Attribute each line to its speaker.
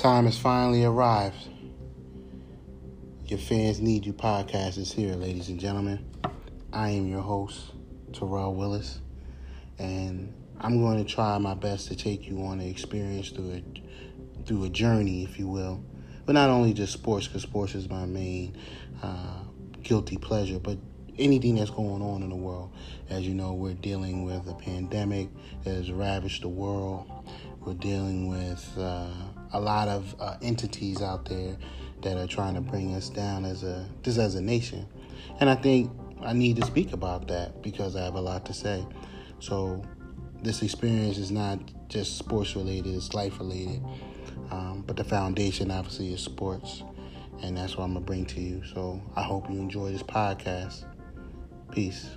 Speaker 1: Time has finally arrived. Your fans need you podcast is here, ladies and gentlemen. I am your host, Terrell Willis, and I'm going to try my best to take you on an experience through a through a journey, if you will. But not only just sports, because sports is my main uh, guilty pleasure, but anything that's going on in the world. As you know, we're dealing with a pandemic that has ravaged the world. We're dealing with uh, a lot of uh, entities out there that are trying to bring us down as a just as a nation. And I think I need to speak about that because I have a lot to say. So this experience is not just sports related; it's life related. Um, but the foundation, obviously, is sports, and that's what I'm gonna bring to you. So I hope you enjoy this podcast. Peace.